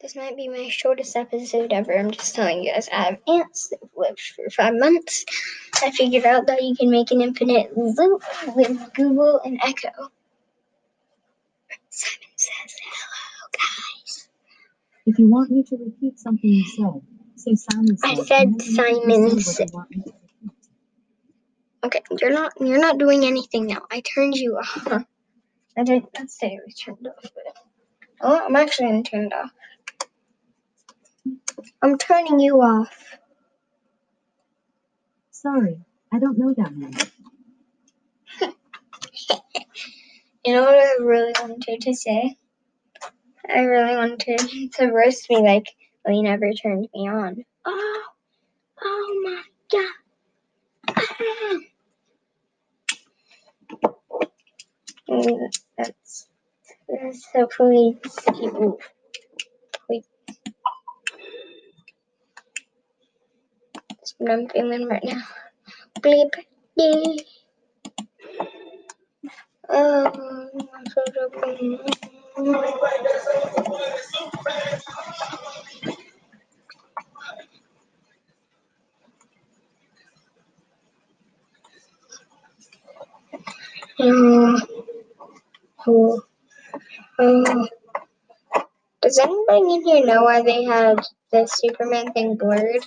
This might be my shortest episode ever. I'm just telling you guys I have ants. They've lived for five months. I figured out that you can make an infinite loop with Google and Echo. Simon says hello, guys. If you want me to repeat something you said, say Simon said. I said Simon said. what you want me to repeat. Okay, you're not you're not doing anything now. I turned you off. I didn't say it was turned off, but oh I'm actually gonna turn it off. I'm turning you off. Sorry, I don't know that one. You know what I really wanted to say? I really wanted to roast me like, well, you never turned me on. Oh, oh my god. Ah. Mm, That's, that's so please keep move. Please. That's what I'm feeling right now. Bleep. Dee. Oh, I'm so joking. Oh, oh, oh. Does anybody in here know why they had the Superman thing blurred?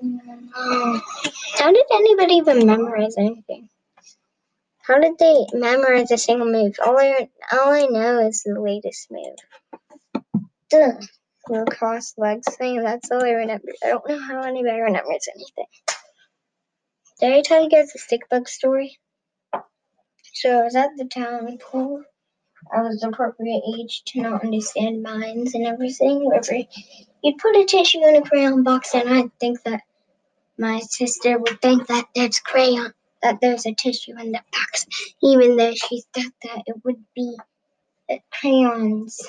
sort How did anybody even memorize anything? How did they memorize a single move? All I all I know is the latest move. Duh. The cross legs thing, that's all I remember. I don't know how anybody remembers anything. Did I tell you guys the stick bug story? So I was at the town pool. I was the appropriate age to not understand mines and everything. Wherever you'd put a tissue in a crayon box, and I'd think that my sister would think that there's crayon, that there's a tissue in the box, even though she thought that it would be crayons.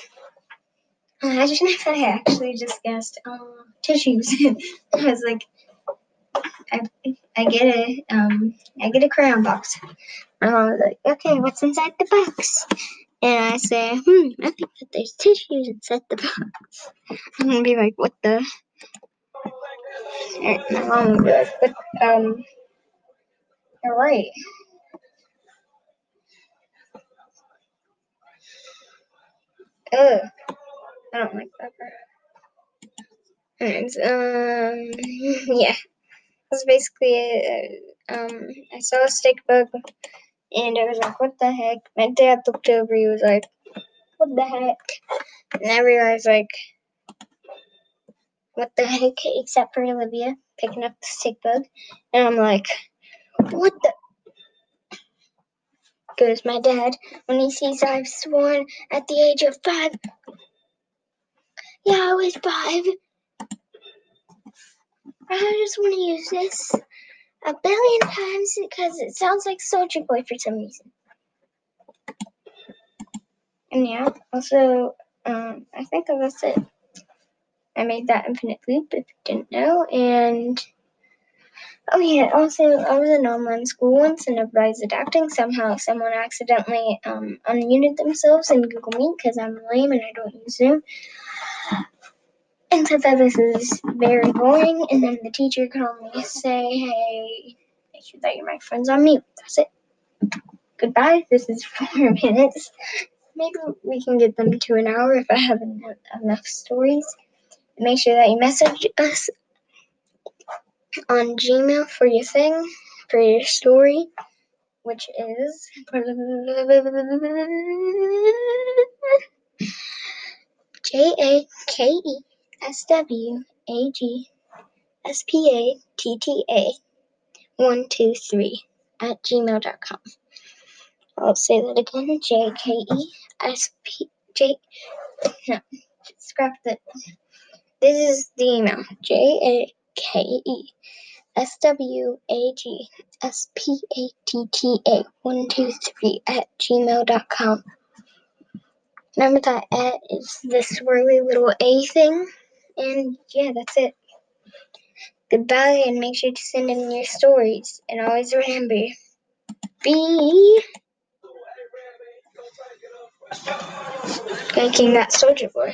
I just I actually just guessed um, tissues. I was like, I, I get a um I get a crayon box. My mom was like, okay, what's inside the box? And I say, hmm, I think that there's tissues inside the box. I'm gonna be like, what the? Like, but um, you're right. Ugh, I don't like pepper. And um, yeah, that's basically it. Um, I saw a stick bug, and I was like, what the heck? My dad looked over, he was like, what the heck? And I realized, like, what the heck, except for Olivia picking up the stick bug. And I'm like, what the? Goes my dad when he sees I've sworn at the age of five. Yeah, I was five. I just want to use this a billion times because it sounds like Soldier Boy for some reason. And yeah, also, um, I think that's it. I made that infinite loop if you didn't know, and oh yeah, also I was in online school once and everybody's adapting. Somehow, someone accidentally um, unmuted themselves in Google Meet because I'm lame and I don't use Zoom, and said that this is very boring. And then the teacher could only say, "Hey, make sure that your microphone's on mute." That's it. Goodbye. This is four minutes. Maybe we can get them to an hour if I have enough stories. Make sure that you message us on Gmail for your thing, for your story, which is J A K E S W A G S P A T T A 123 at gmail.com. I'll say that again J K E S P J no scrap the. This is the email J A K E S W A G S P A T T A 123 at gmail.com. Remember that at is the swirly little A thing? And yeah, that's it. Goodbye, and make sure to send in your stories. And always remember be making that soldier boy.